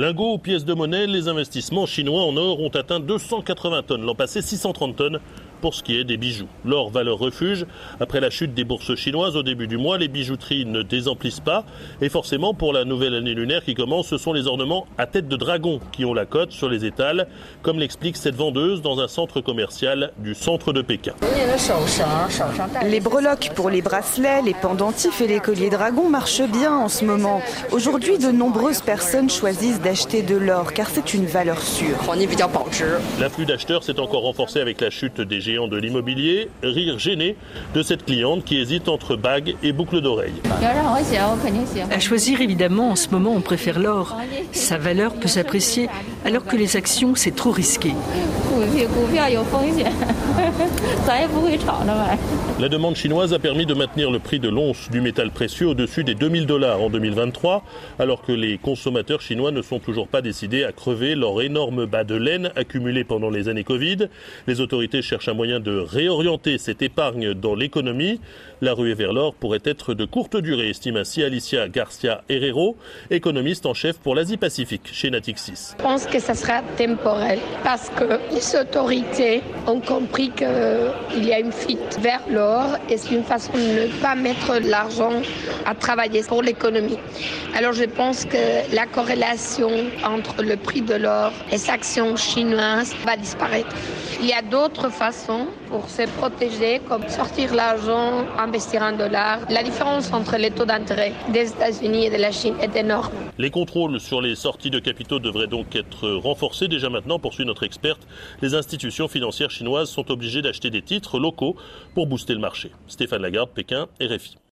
Lingots pièces de monnaie, les investissements chinois en or ont atteint 280 tonnes, l'an passé 630 tonnes pour ce qui est des bijoux. L'or va leur refuge. Après la chute des bourses chinoises au début du mois, les bijouteries ne désemplissent pas. Et forcément, pour la nouvelle année lunaire qui commence, ce sont les ornements à tête de dragon qui ont la cote sur les étals, comme l'explique cette vendeuse dans un centre commercial du centre de Pékin. Les breloques pour les bracelets, les pendentifs et les colliers dragons marchent bien en ce moment. Aujourd'hui, de nombreuses personnes choisissent d'acheter de l'or car c'est une valeur sûre. L'afflux d'acheteurs s'est encore renforcé avec la chute des géants de l'immobilier, rire gêné de cette cliente qui hésite entre bagues et boucles d'oreilles. À choisir, évidemment, en ce moment, on préfère l'or. Sa valeur peut s'apprécier, alors que les actions, c'est trop risqué. La demande chinoise a permis de maintenir le prix de l'once du métal précieux au-dessus des 2000 dollars en 2023, alors que les consommateurs chinois ne sont toujours pas décidés à crever leur énorme bas de laine accumulé pendant les années Covid. Les autorités cherchent un moyen de réorienter cette épargne dans l'économie. La ruée vers l'or pourrait être de courte durée, estime ainsi Alicia Garcia Herrero, économiste en chef pour l'Asie-Pacifique chez Natixis. Je pense que ça sera temporel parce que les autorités ont compris qu'il y a une fuite vers l'or et c'est une façon de ne pas mettre l'argent à travailler pour l'économie. Alors je pense que la corrélation entre le prix de l'or et les actions chinoises va disparaître. Il y a d'autres façons pour se protéger, comme sortir l'argent, investir en dollars. La différence entre les taux d'intérêt des États-Unis et de la Chine est énorme. Les contrôles sur les sorties de capitaux devraient donc être renforcés déjà maintenant, poursuit notre experte. Les institutions financières chinoises sont obligées d'acheter des titres locaux pour booster le marché. Stéphane Lagarde, Pékin, RFI.